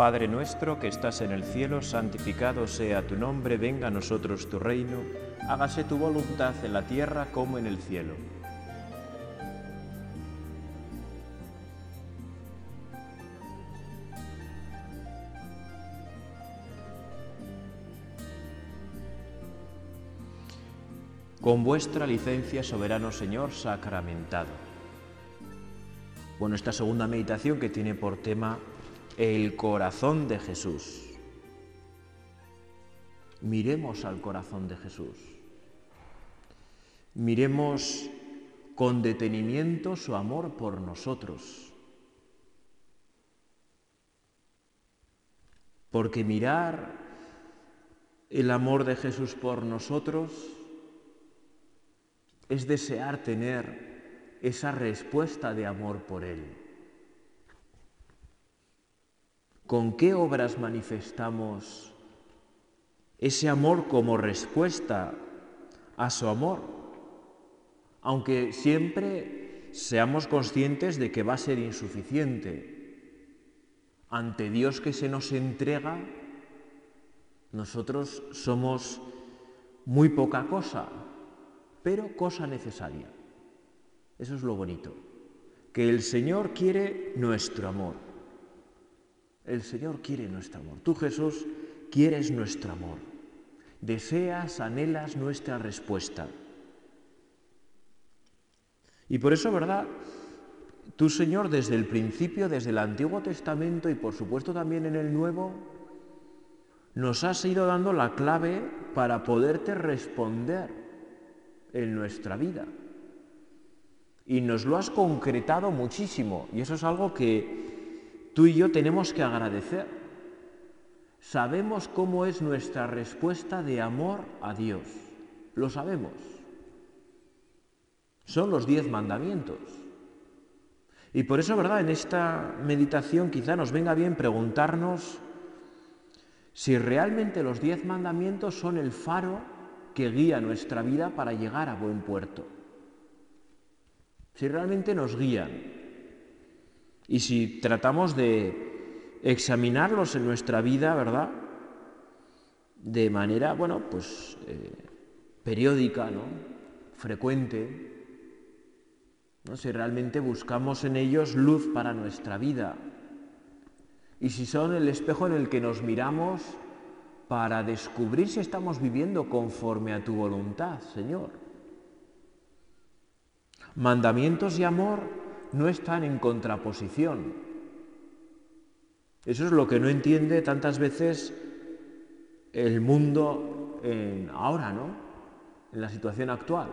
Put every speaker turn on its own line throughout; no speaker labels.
Padre nuestro que estás en el cielo, santificado sea tu nombre, venga a nosotros tu reino, hágase tu voluntad en la tierra como en el cielo. Con vuestra licencia, soberano Señor, sacramentado. Bueno, esta segunda meditación que tiene por tema el corazón de Jesús. Miremos al corazón de Jesús. Miremos con detenimiento su amor por nosotros. Porque mirar el amor de Jesús por nosotros es desear tener esa respuesta de amor por Él. ¿Con qué obras manifestamos ese amor como respuesta a su amor? Aunque siempre seamos conscientes de que va a ser insuficiente. Ante Dios que se nos entrega, nosotros somos muy poca cosa, pero cosa necesaria. Eso es lo bonito, que el Señor quiere nuestro amor. El Señor quiere nuestro amor. Tú, Jesús, quieres nuestro amor. Deseas, anhelas nuestra respuesta. Y por eso, ¿verdad? Tú, Señor, desde el principio, desde el Antiguo Testamento y por supuesto también en el Nuevo, nos has ido dando la clave para poderte responder en nuestra vida. Y nos lo has concretado muchísimo. Y eso es algo que tú y yo tenemos que agradecer. Sabemos cómo es nuestra respuesta de amor a Dios. Lo sabemos. Son los diez mandamientos. Y por eso, ¿verdad? En esta meditación quizá nos venga bien preguntarnos si realmente los diez mandamientos son el faro que guía nuestra vida para llegar a buen puerto. Si realmente nos guían y si tratamos de examinarlos en nuestra vida, ¿verdad? De manera, bueno, pues eh, periódica, ¿no? Frecuente. ¿no? Si realmente buscamos en ellos luz para nuestra vida. Y si son el espejo en el que nos miramos para descubrir si estamos viviendo conforme a tu voluntad, Señor. Mandamientos y amor no están en contraposición. Eso es lo que no entiende tantas veces el mundo en ahora, ¿no? En la situación actual.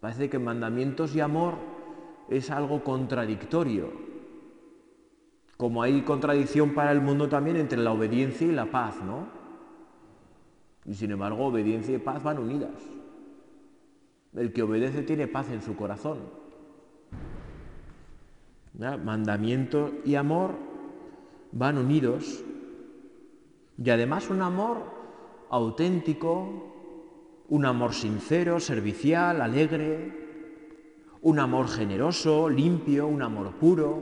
Parece que mandamientos y amor es algo contradictorio como hay contradicción para el mundo también entre la obediencia y la paz, ¿no? Y sin embargo, obediencia y paz van unidas. El que obedece tiene paz en su corazón. Mandamiento y amor van unidos. Y además un amor auténtico, un amor sincero, servicial, alegre, un amor generoso, limpio, un amor puro,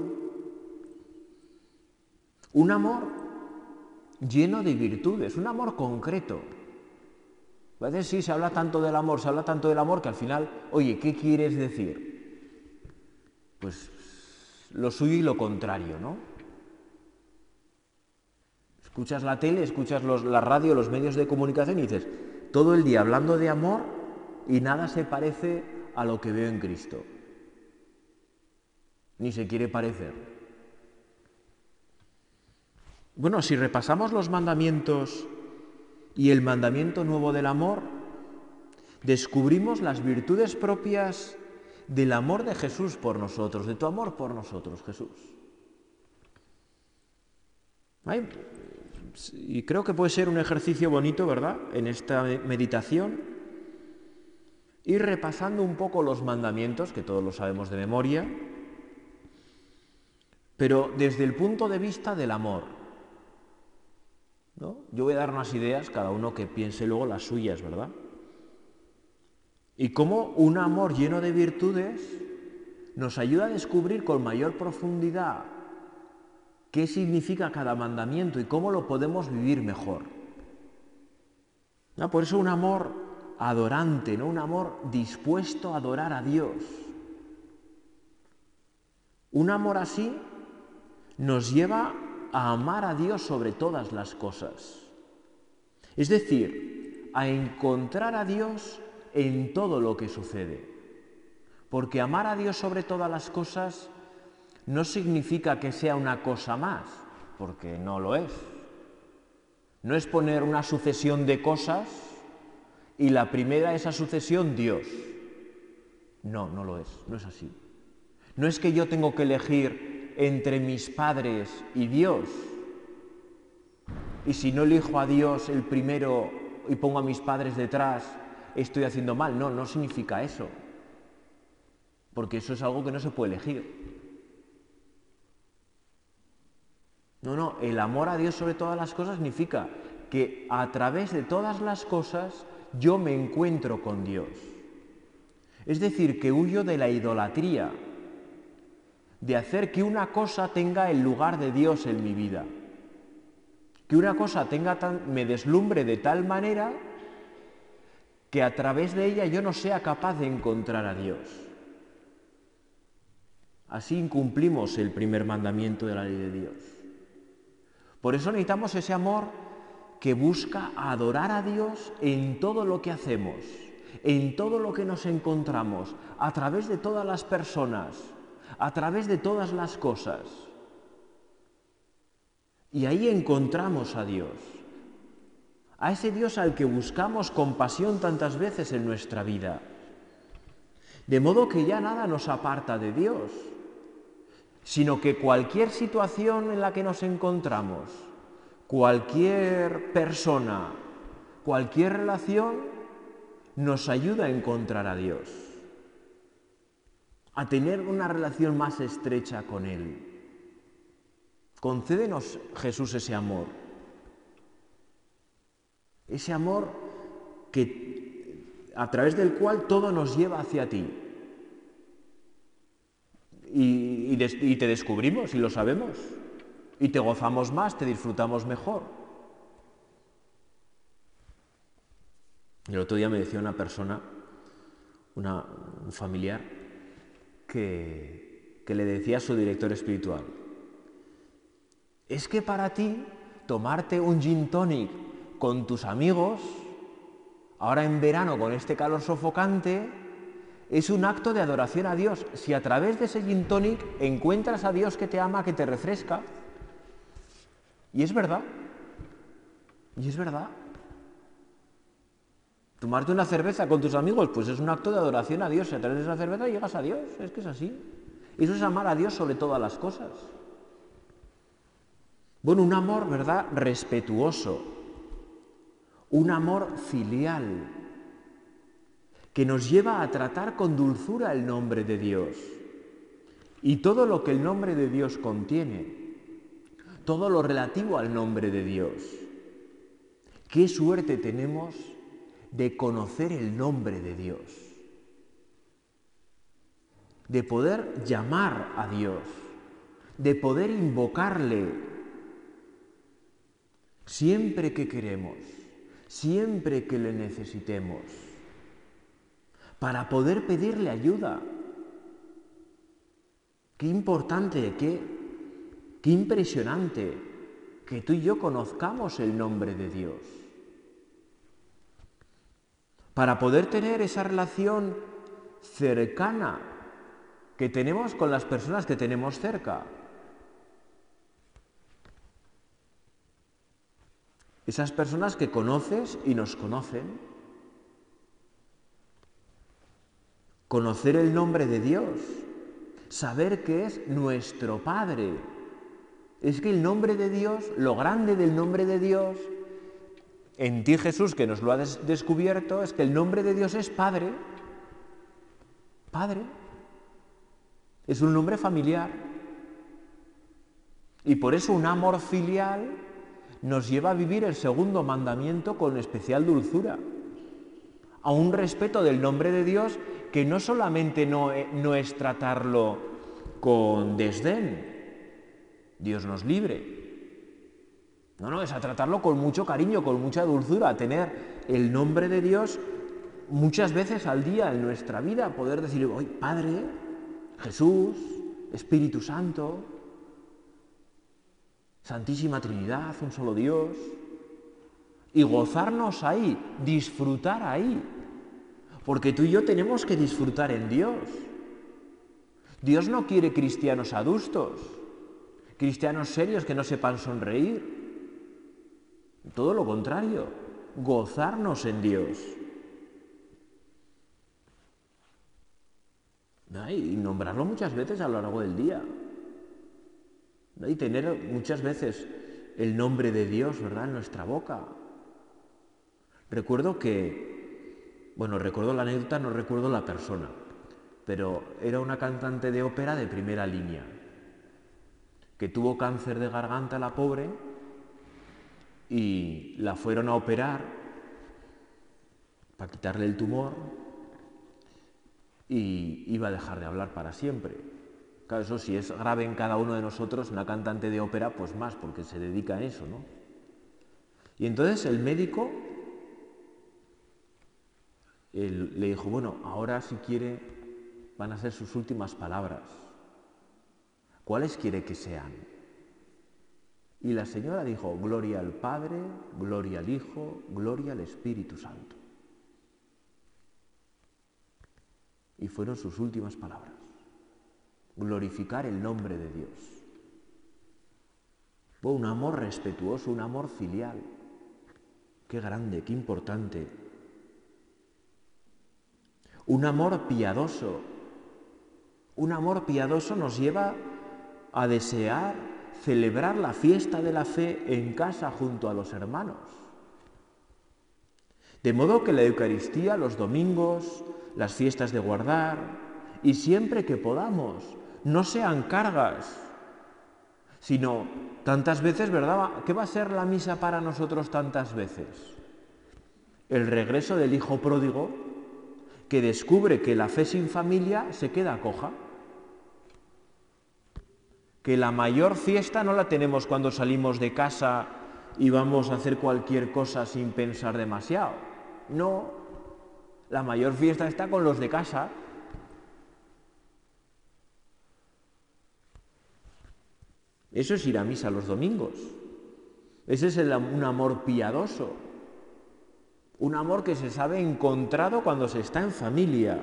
un amor lleno de virtudes, un amor concreto. A veces sí se habla tanto del amor, se habla tanto del amor que al final, oye, ¿qué quieres decir? Pues lo suyo y lo contrario, ¿no? Escuchas la tele, escuchas la radio, los medios de comunicación y dices, todo el día hablando de amor y nada se parece a lo que veo en Cristo. Ni se quiere parecer. Bueno, si repasamos los mandamientos y el mandamiento nuevo del amor, descubrimos las virtudes propias del amor de Jesús por nosotros, de tu amor por nosotros, Jesús. Y creo que puede ser un ejercicio bonito, ¿verdad? En esta meditación, ir repasando un poco los mandamientos, que todos lo sabemos de memoria, pero desde el punto de vista del amor. Yo voy a dar unas ideas, cada uno que piense luego las suyas, ¿verdad? Y cómo un amor lleno de virtudes nos ayuda a descubrir con mayor profundidad qué significa cada mandamiento y cómo lo podemos vivir mejor. Por eso un amor adorante, ¿no? un amor dispuesto a adorar a Dios. Un amor así nos lleva a amar a Dios sobre todas las cosas. Es decir, a encontrar a Dios en todo lo que sucede. Porque amar a Dios sobre todas las cosas no significa que sea una cosa más, porque no lo es. No es poner una sucesión de cosas y la primera esa sucesión Dios. No, no lo es, no es así. No es que yo tengo que elegir entre mis padres y Dios. Y si no elijo a Dios el primero y pongo a mis padres detrás, estoy haciendo mal. No, no significa eso. Porque eso es algo que no se puede elegir. No, no, el amor a Dios sobre todas las cosas significa que a través de todas las cosas yo me encuentro con Dios. Es decir, que huyo de la idolatría, de hacer que una cosa tenga el lugar de Dios en mi vida. Que una cosa tenga me deslumbre de tal manera que a través de ella yo no sea capaz de encontrar a Dios. Así incumplimos el primer mandamiento de la ley de Dios. Por eso necesitamos ese amor que busca adorar a Dios en todo lo que hacemos, en todo lo que nos encontramos, a través de todas las personas, a través de todas las cosas. Y ahí encontramos a Dios, a ese Dios al que buscamos compasión tantas veces en nuestra vida. De modo que ya nada nos aparta de Dios sino que cualquier situación en la que nos encontramos, cualquier persona, cualquier relación, nos ayuda a encontrar a Dios, a tener una relación más estrecha con Él. Concédenos, Jesús, ese amor, ese amor que, a través del cual todo nos lleva hacia ti y, te descubrimos y lo sabemos. Y te gozamos más, te disfrutamos mejor. El otro día me decía una persona, una, un familiar, que, que le decía a su director espiritual, es que para ti tomarte un gin tonic con tus amigos, ahora en verano con este calor sofocante, es un acto de adoración a Dios. Si a través de ese gin tonic encuentras a Dios que te ama, que te refresca, y es verdad, y es verdad. Tomarte una cerveza con tus amigos, pues es un acto de adoración a Dios. Si a través de esa cerveza llegas a Dios, es que es así. Eso es amar a Dios sobre todas las cosas. Bueno, un amor, ¿verdad? Respetuoso. Un amor filial que nos lleva a tratar con dulzura el nombre de Dios. Y todo lo que el nombre de Dios contiene, todo lo relativo al nombre de Dios. Qué suerte tenemos de conocer el nombre de Dios, de poder llamar a Dios, de poder invocarle. Siempre que queremos, siempre que le necesitemos para poder pedirle ayuda. Qué importante, qué, qué impresionante que tú y yo conozcamos el nombre de Dios. Para poder tener esa relación cercana que tenemos con las personas que tenemos cerca. Esas personas que conoces y nos conocen. conocer el nombre de Dios, saber que es nuestro Padre. Es que el nombre de Dios, lo grande del nombre de Dios, en ti Jesús que nos lo ha descubierto, es que el nombre de Dios es Padre. Padre. Es un nombre familiar. Y por eso un amor filial nos lleva a vivir el segundo mandamiento con especial dulzura, a un respeto del nombre de Dios que no solamente no, no es tratarlo con desdén, Dios nos libre. No, no, es a tratarlo con mucho cariño, con mucha dulzura, a tener el nombre de Dios muchas veces al día en nuestra vida, poder decir, hoy Padre, Jesús, Espíritu Santo, Santísima Trinidad, un solo Dios, y gozarnos ahí, disfrutar ahí, porque tú y yo tenemos que disfrutar en Dios. Dios no quiere cristianos adustos, cristianos serios que no sepan sonreír. Todo lo contrario, gozarnos en Dios. Y nombrarlo muchas veces a lo largo del día. Y tener muchas veces el nombre de Dios, ¿verdad?, en nuestra boca. Recuerdo que, bueno, recuerdo la anécdota, no recuerdo la persona, pero era una cantante de ópera de primera línea, que tuvo cáncer de garganta la pobre y la fueron a operar para quitarle el tumor y iba a dejar de hablar para siempre. Claro, eso si es grave en cada uno de nosotros, una cantante de ópera, pues más, porque se dedica a eso, ¿no? Y entonces el médico le dijo, bueno, ahora si quiere van a ser sus últimas palabras. ¿Cuáles quiere que sean? Y la señora dijo, gloria al Padre, gloria al Hijo, gloria al Espíritu Santo. Y fueron sus últimas palabras. Glorificar el nombre de Dios. Fue un amor respetuoso, un amor filial. Qué grande, qué importante. Un amor piadoso. Un amor piadoso nos lleva a desear celebrar la fiesta de la fe en casa junto a los hermanos. De modo que la Eucaristía, los domingos, las fiestas de guardar y siempre que podamos, no sean cargas, sino tantas veces, ¿verdad? ¿Qué va a ser la misa para nosotros tantas veces? El regreso del hijo pródigo que descubre que la fe sin familia se queda coja. Que la mayor fiesta no la tenemos cuando salimos de casa y vamos a hacer cualquier cosa sin pensar demasiado. No, la mayor fiesta está con los de casa. Eso es ir a misa los domingos. Ese es un amor piadoso. Un amor que se sabe encontrado cuando se está en familia.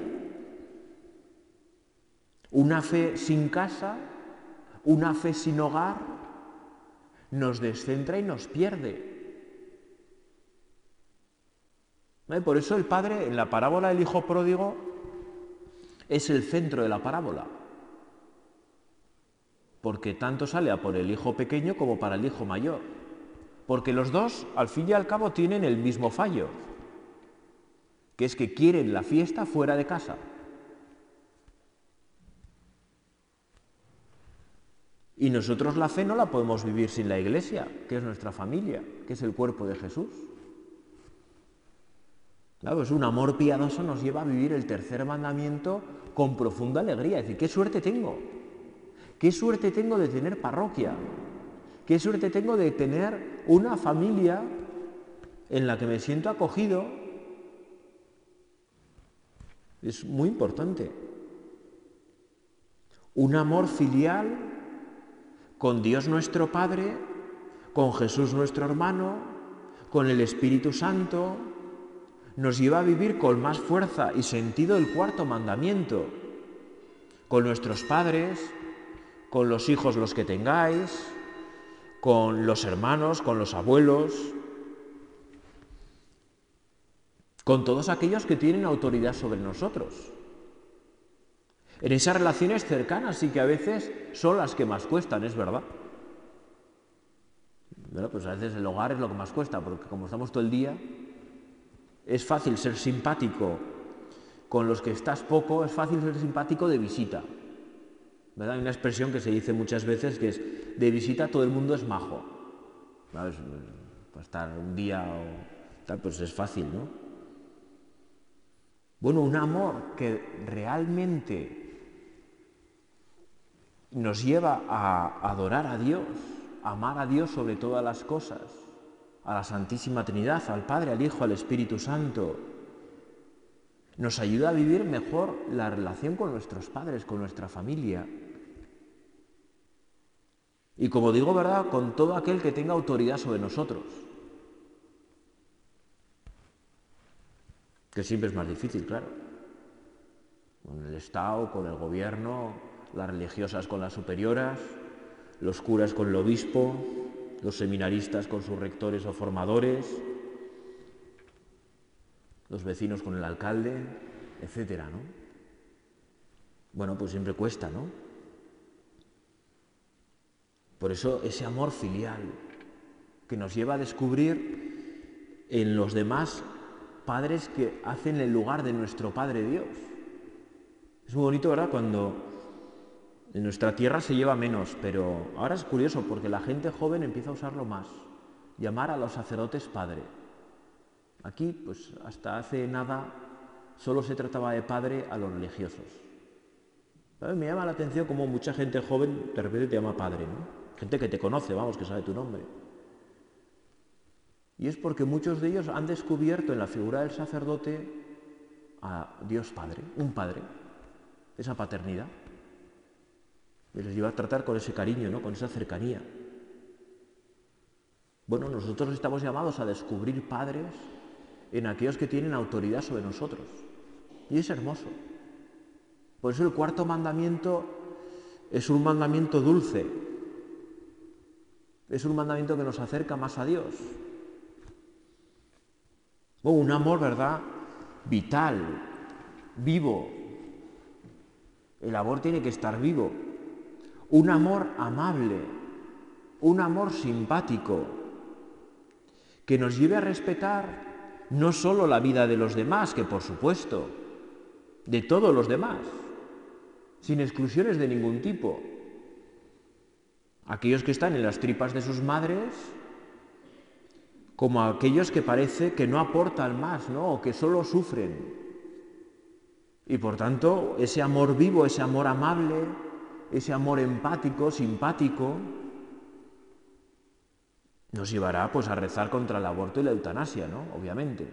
Una fe sin casa, una fe sin hogar, nos descentra y nos pierde. Por eso el Padre en la parábola del Hijo Pródigo es el centro de la parábola. Porque tanto sale a por el hijo pequeño como para el hijo mayor. Porque los dos, al fin y al cabo, tienen el mismo fallo, que es que quieren la fiesta fuera de casa. Y nosotros la fe no la podemos vivir sin la iglesia, que es nuestra familia, que es el cuerpo de Jesús. Claro, es un amor piadoso nos lleva a vivir el tercer mandamiento con profunda alegría. Es decir, qué suerte tengo. Qué suerte tengo de tener parroquia. Qué suerte tengo de tener una familia en la que me siento acogido. Es muy importante. Un amor filial con Dios nuestro Padre, con Jesús nuestro hermano, con el Espíritu Santo, nos lleva a vivir con más fuerza y sentido el cuarto mandamiento, con nuestros padres, con los hijos los que tengáis, con los hermanos, con los abuelos, con todos aquellos que tienen autoridad sobre nosotros. En esas relaciones cercanas sí que a veces son las que más cuestan, es verdad. Bueno, pues a veces el hogar es lo que más cuesta, porque como estamos todo el día, es fácil ser simpático con los que estás poco, es fácil ser simpático de visita. ¿Verdad? Hay una expresión que se dice muchas veces que es, de visita todo el mundo es majo. Para estar un día o tal, pues es fácil, ¿no? Bueno, un amor que realmente nos lleva a adorar a Dios, a amar a Dios sobre todas las cosas, a la Santísima Trinidad, al Padre, al Hijo, al Espíritu Santo. Nos ayuda a vivir mejor la relación con nuestros padres, con nuestra familia. Y como digo, ¿verdad? Con todo aquel que tenga autoridad sobre nosotros. Que siempre es más difícil, claro. Con el Estado, con el gobierno, las religiosas con las superioras, los curas con el obispo, los seminaristas con sus rectores o formadores, los vecinos con el alcalde, etcétera, ¿no? Bueno, pues siempre cuesta, ¿no? Por eso ese amor filial que nos lleva a descubrir en los demás padres que hacen el lugar de nuestro Padre Dios. Es muy bonito, ¿verdad? Cuando en nuestra tierra se lleva menos, pero ahora es curioso porque la gente joven empieza a usarlo más. Llamar a los sacerdotes padre. Aquí, pues hasta hace nada, solo se trataba de padre a los religiosos. Me llama la atención como mucha gente joven de repente te llama padre, ¿no? Gente que te conoce, vamos, que sabe tu nombre. Y es porque muchos de ellos han descubierto en la figura del sacerdote a Dios Padre, un Padre, esa paternidad. Y les lleva a tratar con ese cariño, ¿no? con esa cercanía. Bueno, nosotros estamos llamados a descubrir padres en aquellos que tienen autoridad sobre nosotros. Y es hermoso. Por eso el cuarto mandamiento es un mandamiento dulce. Es un mandamiento que nos acerca más a Dios. Oh, un amor, ¿verdad? Vital, vivo. El amor tiene que estar vivo. Un amor amable, un amor simpático, que nos lleve a respetar no solo la vida de los demás, que por supuesto, de todos los demás, sin exclusiones de ningún tipo. Aquellos que están en las tripas de sus madres, como aquellos que parece que no aportan más, ¿no? O que solo sufren. Y por tanto, ese amor vivo, ese amor amable, ese amor empático, simpático, nos llevará pues a rezar contra el aborto y la eutanasia, ¿no? Obviamente.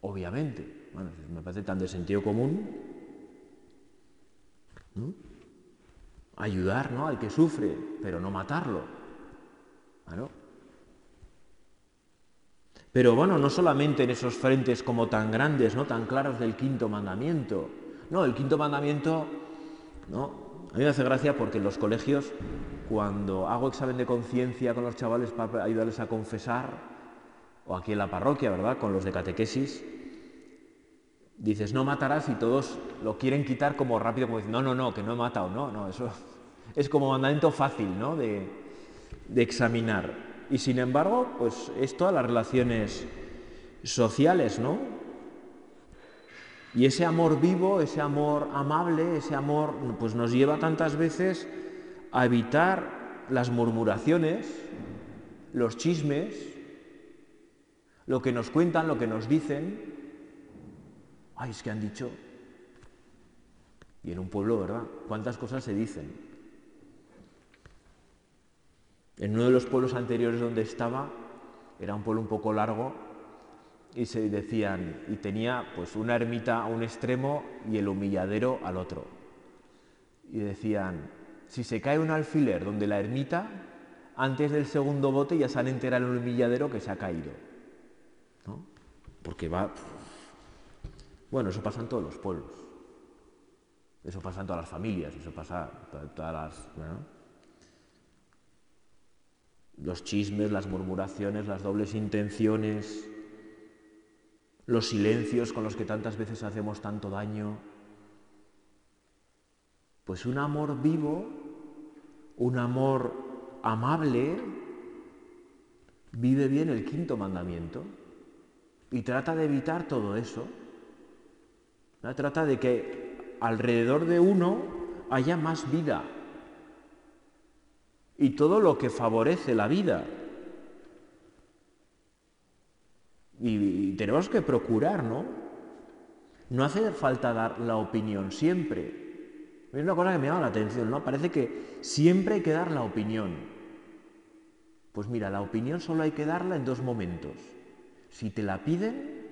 Obviamente. Bueno, me parece tan de sentido común. ¿no? Ayudar, ¿no? Al que sufre, pero no matarlo. ¿no? Pero bueno, no solamente en esos frentes como tan grandes, ¿no? Tan claros del quinto mandamiento. No, el quinto mandamiento, ¿no? A mí me hace gracia porque en los colegios cuando hago examen de conciencia con los chavales para ayudarles a confesar, o aquí en la parroquia, ¿verdad? Con los de catequesis, dices, no matarás y todos lo quieren quitar como rápido, como dicen, no, no, no, que no he matado, no, no, eso es como mandamiento fácil, ¿no? De, de examinar. Y sin embargo, pues es todas las relaciones sociales, ¿no? Y ese amor vivo, ese amor amable, ese amor, pues nos lleva tantas veces a evitar las murmuraciones, los chismes, lo que nos cuentan, lo que nos dicen. Ay, es que han dicho. Y en un pueblo, ¿verdad? ¿Cuántas cosas se dicen? En uno de los pueblos anteriores donde estaba, era un pueblo un poco largo, y se decían, y tenía pues una ermita a un extremo y el humilladero al otro. Y decían, si se cae un alfiler donde la ermita, antes del segundo bote ya se han enterado en el humilladero que se ha caído. ¿no? Porque va... Bueno, eso pasa en todos los pueblos. Eso pasa en todas las familias, eso pasa en todas las... Los chismes, las murmuraciones, las dobles intenciones, los silencios con los que tantas veces hacemos tanto daño. Pues un amor vivo, un amor amable, vive bien el quinto mandamiento y trata de evitar todo eso. Trata de que alrededor de uno haya más vida y todo lo que favorece la vida. Y, tenemos que procurar, ¿no? No hace falta dar la opinión siempre, Es una cosa que me llama la atención, ¿no? Parece que siempre hay que dar la opinión. Pues mira, la opinión solo hay que darla en dos momentos. Si te la piden,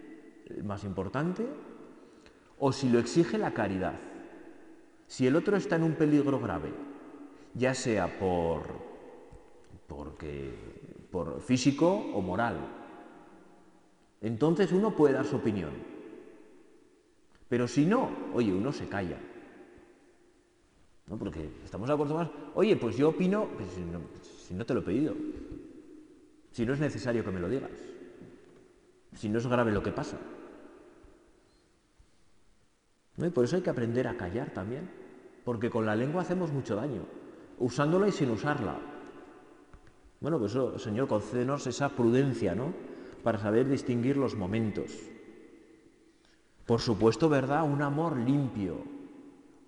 el más importante, o si lo exige la caridad. Si el otro está en un peligro grave, ya sea por, porque, por físico o moral, entonces uno puede dar su opinión. Pero si no, oye, uno se calla. ¿No? Porque estamos acostumbrados, oye, pues yo opino, pues si no te lo he pedido, si no es necesario que me lo digas, si no es grave lo que pasa. ¿No? Y por eso hay que aprender a callar también, porque con la lengua hacemos mucho daño, usándola y sin usarla. Bueno, pues eso, Señor, concédenos esa prudencia, ¿no? Para saber distinguir los momentos. Por supuesto, ¿verdad? Un amor limpio,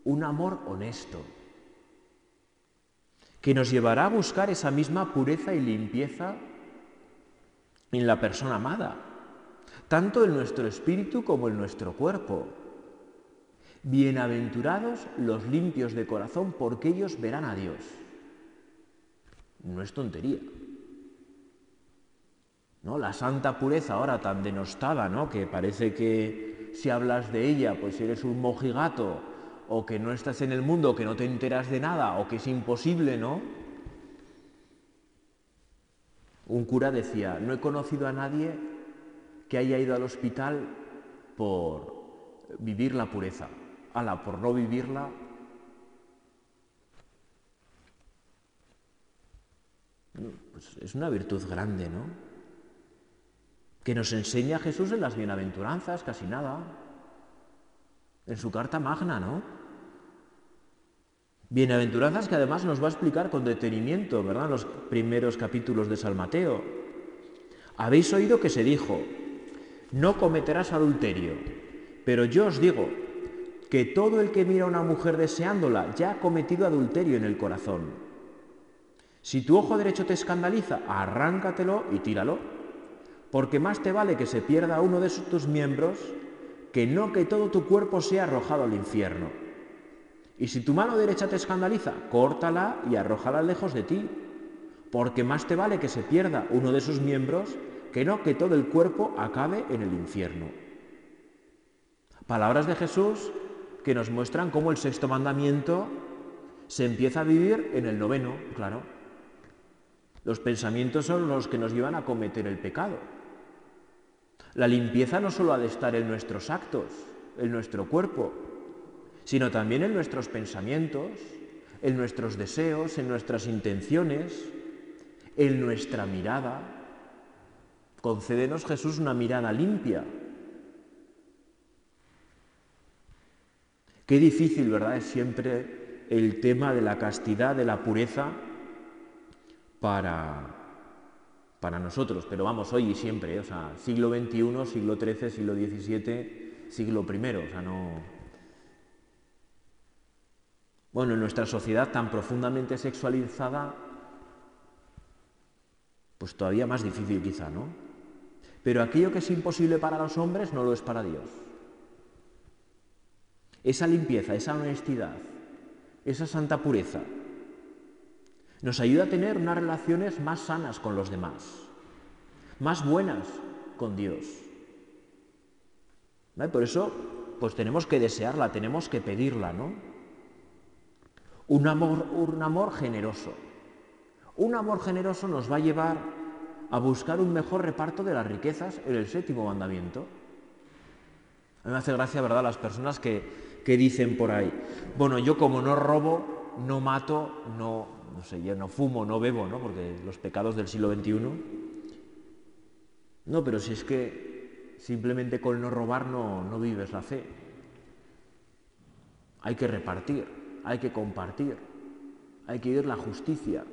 un amor honesto, que nos llevará a buscar esa misma pureza y limpieza en la persona amada, tanto en nuestro espíritu como en nuestro cuerpo. Bienaventurados los limpios de corazón, porque ellos verán a Dios. No es tontería. ¿No? La santa pureza ahora tan denostada, ¿no? que parece que si hablas de ella, pues eres un mojigato, o que no estás en el mundo, que no te enteras de nada, o que es imposible, ¿no? Un cura decía, no he conocido a nadie que haya ido al hospital por vivir la pureza. Ala, por no vivirla, pues es una virtud grande, ¿no? Que nos enseña Jesús en las bienaventuranzas, casi nada, en su carta magna, ¿no? Bienaventuranzas que además nos va a explicar con detenimiento, ¿verdad? Los primeros capítulos de San Mateo. Habéis oído que se dijo, no cometerás adulterio, pero yo os digo que todo el que mira a una mujer deseándola ya ha cometido adulterio en el corazón. Si tu ojo derecho te escandaliza, arráncatelo y tíralo, porque más te vale que se pierda uno de tus miembros que no que todo tu cuerpo sea arrojado al infierno. Y si tu mano derecha te escandaliza, córtala y arrójala lejos de ti, porque más te vale que se pierda uno de sus miembros que no que todo el cuerpo acabe en el infierno. Palabras de Jesús que nos muestran cómo el sexto mandamiento se empieza a vivir en el noveno, claro. Los pensamientos son los que nos llevan a cometer el pecado. La limpieza no solo ha de estar en nuestros actos, en nuestro cuerpo, sino también en nuestros pensamientos, en nuestros deseos, en nuestras intenciones, en nuestra mirada. Concédenos, Jesús, una mirada limpia. Qué difícil, ¿verdad? Es siempre el tema de la castidad, de la pureza para, para nosotros, pero vamos, hoy y siempre, ¿eh? o sea, siglo XXI, siglo XIII, siglo XVII, siglo I, o sea, no... Bueno, en nuestra sociedad tan profundamente sexualizada, pues todavía más difícil quizá, ¿no? Pero aquello que es imposible para los hombres no lo es para Dios. Esa limpieza, esa honestidad, esa santa pureza, nos ayuda a tener unas relaciones más sanas con los demás, más buenas con Dios. Por eso, pues tenemos que desearla, tenemos que pedirla, ¿no? Un amor, un amor generoso. Un amor generoso nos va a llevar a buscar un mejor reparto de las riquezas en el séptimo mandamiento. A mí me hace gracia, ¿verdad?, las personas que, que dicen por ahí, bueno, yo como no robo, no mato, no, no sé, yo no fumo, no bebo, ¿no? Porque los pecados del siglo XXI. No, pero si es que simplemente con no robar no, no vives la fe. Hay que repartir, hay que compartir, hay que ir la justicia,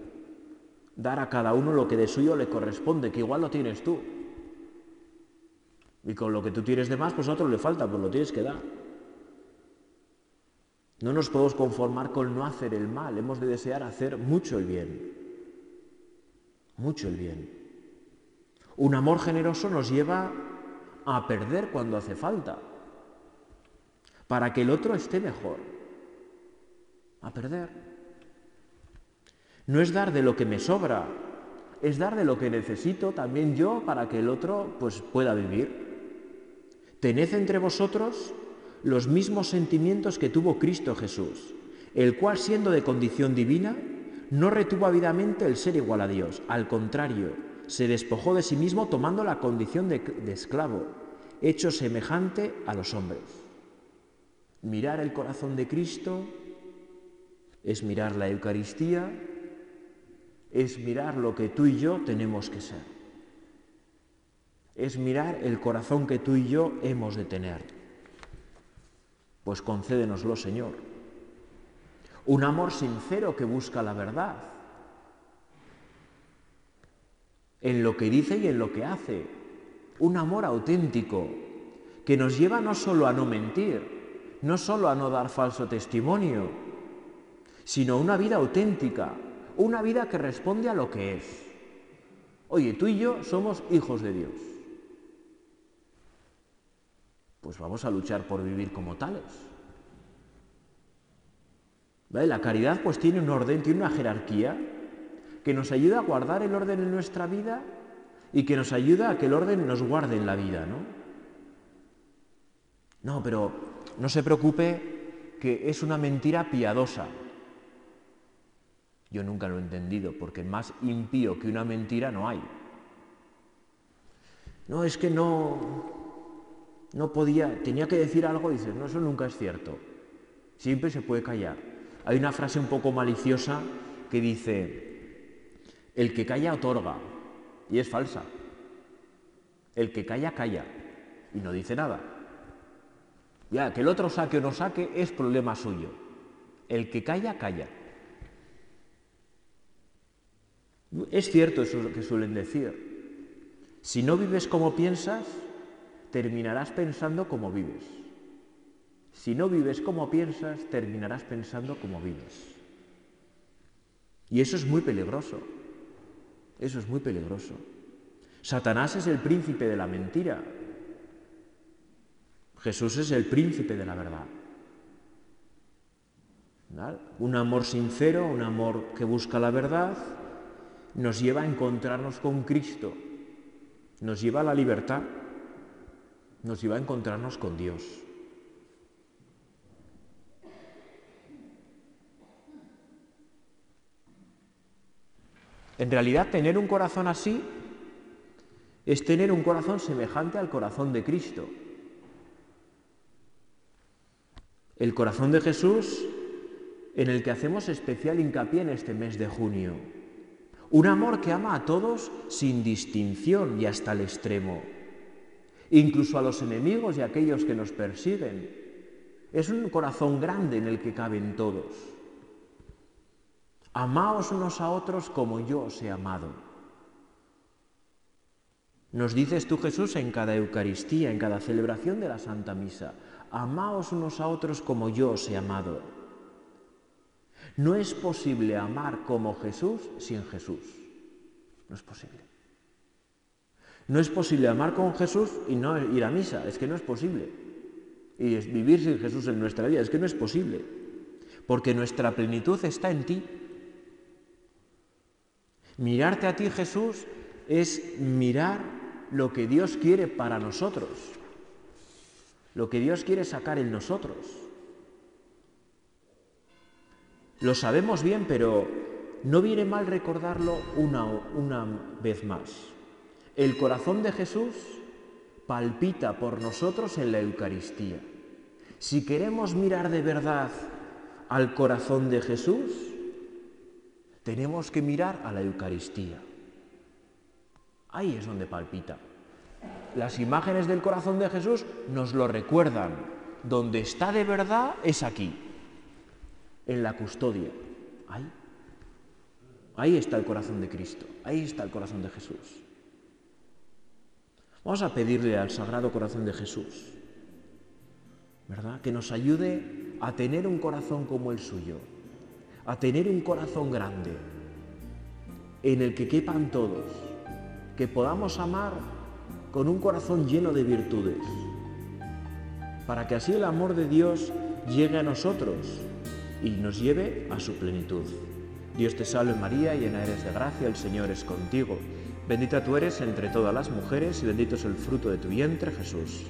dar a cada uno lo que de suyo le corresponde, que igual lo tienes tú. Y con lo que tú tienes de más, pues a otro le falta, pues lo tienes que dar. No nos podemos conformar con no hacer el mal, hemos de desear hacer mucho el bien. Mucho el bien. Un amor generoso nos lleva a perder cuando hace falta, para que el otro esté mejor. a perder. No es dar de lo que me sobra, es dar de lo que necesito también yo para que el otro pues pueda vivir. Tened entre vosotros los mismos sentimientos que tuvo Cristo Jesús, el cual siendo de condición divina, no retuvo avidamente el ser igual a Dios, al contrario, se despojó de sí mismo tomando la condición de, esclavo, hecho semejante a los hombres. Mirar el corazón de Cristo es mirar la Eucaristía, es mirar lo que tú y yo tenemos que ser. Es mirar el corazón que tú y yo hemos de tener. Pues concédenoslo, Señor. Un amor sincero que busca la verdad en lo que dice y en lo que hace. Un amor auténtico que nos lleva no solo a no mentir, no solo a no dar falso testimonio, sino una vida auténtica, una vida que responde a lo que es. Oye, tú y yo somos hijos de Dios. Pues vamos a luchar por vivir como tales. La caridad pues tiene un orden, tiene una jerarquía que nos ayuda a guardar el orden en nuestra vida y que nos ayuda a que el orden nos guarde en la vida, ¿no? No, pero no se preocupe que es una mentira piadosa. Yo nunca lo he entendido, porque más impío que una mentira no hay. No, es que no, no podía, tenía que decir algo, dices, no, eso nunca es cierto. Siempre se puede callar. Hay una frase un poco maliciosa que dice, el que calla otorga, y es falsa. El que calla, calla, y no dice nada. Ya, que el otro saque o no saque es problema suyo. El que calla, calla. Es cierto eso que suelen decir. Si no vives como piensas, terminarás pensando como vives. Si no vives como piensas, terminarás pensando como vives. Y eso es muy peligroso. Eso es muy peligroso. Satanás es el príncipe de la mentira. Jesús es el príncipe de la verdad. Un amor sincero, un amor que busca la verdad, nos lleva a encontrarnos con Cristo, nos lleva a la libertad, nos lleva a encontrarnos con Dios. En realidad, tener un corazón así es tener un corazón semejante al corazón de Cristo. El corazón de Jesús en el que hacemos especial hincapié en este mes de junio. Un amor que ama a todos sin distinción y hasta el extremo, incluso a los enemigos y a aquellos que nos persiguen. Es un corazón grande en el que caben todos. Amaos unos a otros como yo os he amado. Nos dices tú Jesús en cada Eucaristía, en cada celebración de la Santa Misa, amaos unos a otros como yo os he amado. No es posible amar como Jesús sin Jesús. No es posible. No es posible amar con Jesús y no ir a misa. Es que no es posible. Y es vivir sin Jesús en nuestra vida. Es que no es posible. Porque nuestra plenitud está en ti. Mirarte a ti, Jesús, es mirar lo que Dios quiere para nosotros. Lo que Dios quiere sacar en nosotros. Lo sabemos bien, pero no viene mal recordarlo una, una vez más. El corazón de Jesús palpita por nosotros en la Eucaristía. Si queremos mirar de verdad al corazón de Jesús, tenemos que mirar a la Eucaristía. Ahí es donde palpita. Las imágenes del corazón de Jesús nos lo recuerdan. Donde está de verdad es aquí en la custodia. Ahí. Ahí está el corazón de Cristo, ahí está el corazón de Jesús. Vamos a pedirle al Sagrado Corazón de Jesús, ¿verdad? Que nos ayude a tener un corazón como el suyo, a tener un corazón grande, en el que quepan todos, que podamos amar con un corazón lleno de virtudes, para que así el amor de Dios llegue a nosotros y nos lleve a su plenitud. Dios te salve María, llena eres de gracia, el Señor es contigo. Bendita tú eres entre todas las mujeres y bendito es el fruto de tu vientre Jesús.